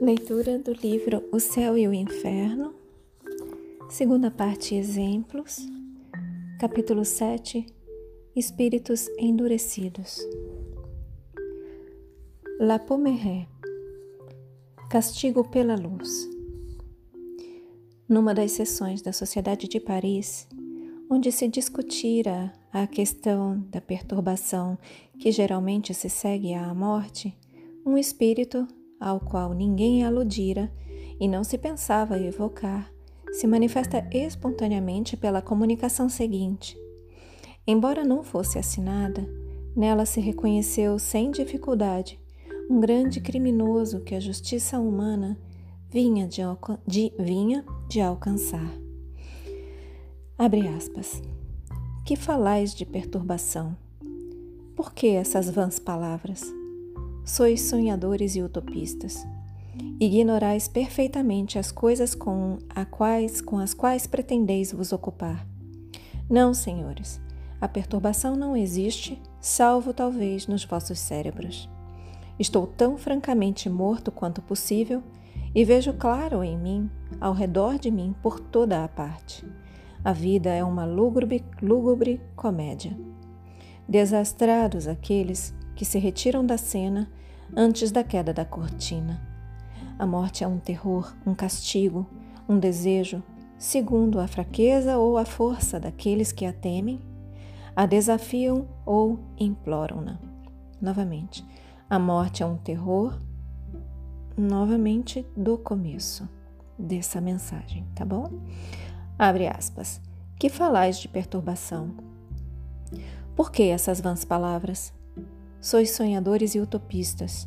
Leitura do livro O Céu e o Inferno, segunda parte Exemplos, capítulo 7 Espíritos endurecidos. La Pomeré Castigo pela Luz. Numa das sessões da Sociedade de Paris, onde se discutira a questão da perturbação que geralmente se segue à morte, um espírito ao qual ninguém aludira e não se pensava evocar, se manifesta espontaneamente pela comunicação seguinte. Embora não fosse assinada, nela se reconheceu sem dificuldade um grande criminoso que a justiça humana vinha de, de, vinha de alcançar. Abre aspas. Que falais de perturbação? Por que essas vãs palavras? Sois sonhadores e utopistas. Ignorais perfeitamente as coisas com, a quais, com as quais pretendeis vos ocupar. Não, senhores, a perturbação não existe, salvo talvez nos vossos cérebros. Estou tão francamente morto quanto possível e vejo claro em mim, ao redor de mim, por toda a parte. A vida é uma lúgubre, lúgubre comédia. Desastrados aqueles que se retiram da cena antes da queda da cortina. A morte é um terror, um castigo, um desejo, segundo a fraqueza ou a força daqueles que a temem, a desafiam ou imploram-na. Novamente, a morte é um terror, novamente do começo dessa mensagem, tá bom? Abre aspas. Que falais de perturbação? Por que essas vãs palavras? Sois sonhadores e utopistas.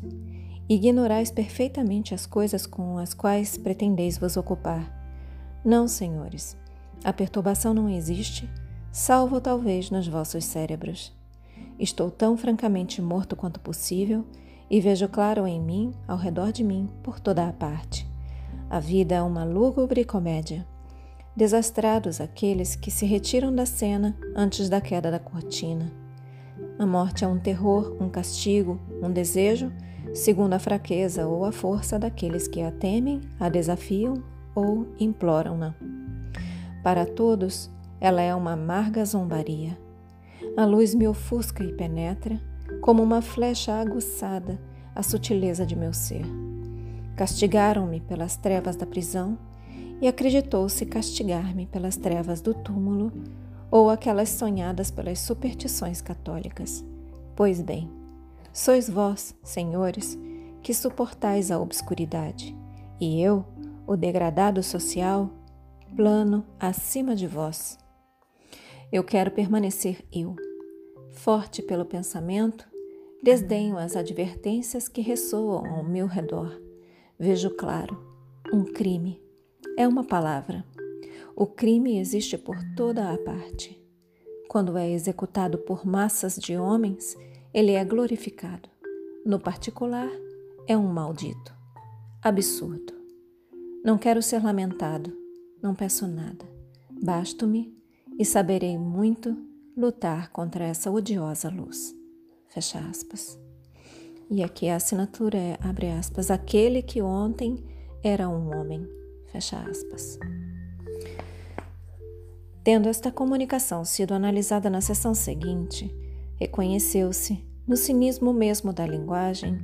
Ignorais perfeitamente as coisas com as quais pretendeis vos ocupar. Não, senhores. A perturbação não existe, salvo talvez nos vossos cérebros. Estou tão francamente morto quanto possível e vejo claro em mim, ao redor de mim, por toda a parte. A vida é uma lúgubre comédia. Desastrados aqueles que se retiram da cena antes da queda da cortina. A morte é um terror, um castigo, um desejo, segundo a fraqueza ou a força daqueles que a temem, a desafiam ou imploram-na. Para todos, ela é uma amarga zombaria. A luz me ofusca e penetra, como uma flecha aguçada, a sutileza de meu ser. Castigaram-me pelas trevas da prisão e acreditou-se castigar-me pelas trevas do túmulo ou aquelas sonhadas pelas superstições católicas. Pois bem, sois vós, senhores, que suportais a obscuridade, e eu, o degradado social, plano acima de vós. Eu quero permanecer eu, forte pelo pensamento, desdenho as advertências que ressoam ao meu redor. Vejo claro, um crime é uma palavra. O crime existe por toda a parte. Quando é executado por massas de homens, ele é glorificado. No particular, é um maldito. Absurdo. Não quero ser lamentado, não peço nada. Basto-me e saberei muito lutar contra essa odiosa luz. Fecha aspas. E aqui a assinatura é, abre aspas, aquele que ontem era um homem. Fecha aspas. Tendo esta comunicação sido analisada na sessão seguinte, reconheceu-se, no cinismo mesmo da linguagem,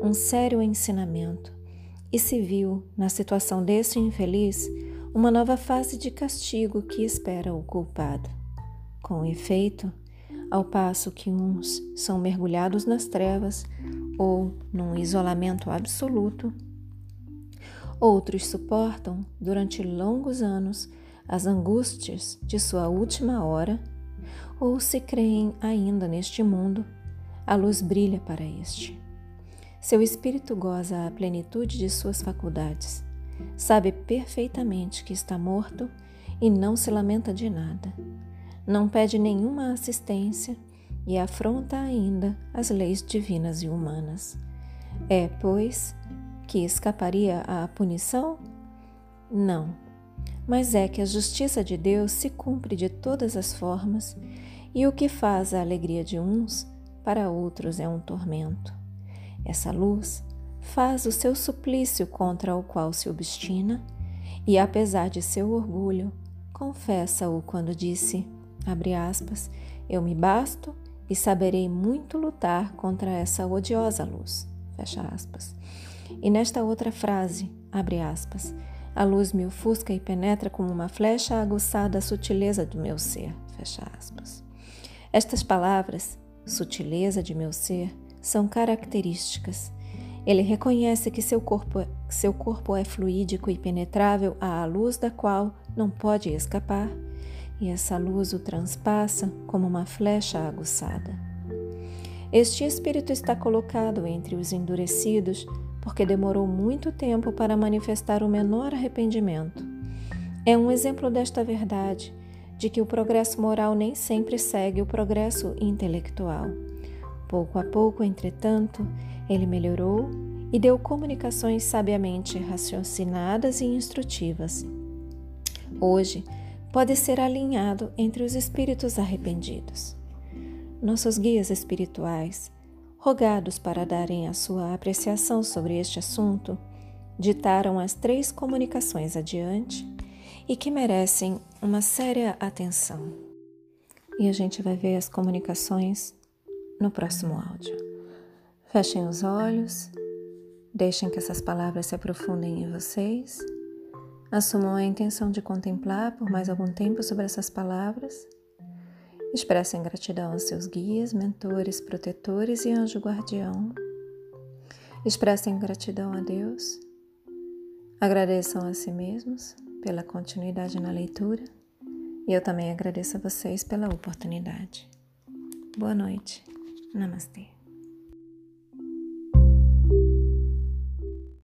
um sério ensinamento e se viu, na situação desse infeliz, uma nova fase de castigo que espera o culpado. Com efeito, ao passo que uns são mergulhados nas trevas ou num isolamento absoluto, Outros suportam durante longos anos as angústias de sua última hora, ou se creem ainda neste mundo, a luz brilha para este. Seu espírito goza a plenitude de suas faculdades, sabe perfeitamente que está morto e não se lamenta de nada. Não pede nenhuma assistência e afronta ainda as leis divinas e humanas. É, pois, que escaparia à punição? Não, mas é que a justiça de Deus se cumpre de todas as formas e o que faz a alegria de uns, para outros é um tormento. Essa luz faz o seu suplício contra o qual se obstina, e apesar de seu orgulho, confessa-o quando disse, aspas, eu me basto e saberei muito lutar contra essa odiosa luz, fecha aspas. E nesta outra frase, abre aspas, a luz me ofusca e penetra como uma flecha aguçada a sutileza do meu ser, fecha aspas. Estas palavras, sutileza de meu ser, são características ele reconhece que seu corpo, seu corpo é fluídico e penetrável à luz da qual não pode escapar, e essa luz o transpassa como uma flecha aguçada. Este espírito está colocado entre os endurecidos porque demorou muito tempo para manifestar o menor arrependimento. É um exemplo desta verdade, de que o progresso moral nem sempre segue o progresso intelectual. Pouco a pouco, entretanto, ele melhorou e deu comunicações sabiamente raciocinadas e instrutivas. Hoje, pode ser alinhado entre os espíritos arrependidos. Nossos guias espirituais, rogados para darem a sua apreciação sobre este assunto, ditaram as três comunicações adiante e que merecem uma séria atenção. E a gente vai ver as comunicações no próximo áudio. Fechem os olhos, deixem que essas palavras se aprofundem em vocês. Assumam a intenção de contemplar por mais algum tempo sobre essas palavras. Expressem gratidão aos seus guias, mentores, protetores e anjo guardião. Expressem gratidão a Deus. Agradeçam a si mesmos pela continuidade na leitura e eu também agradeço a vocês pela oportunidade. Boa noite. Namastê.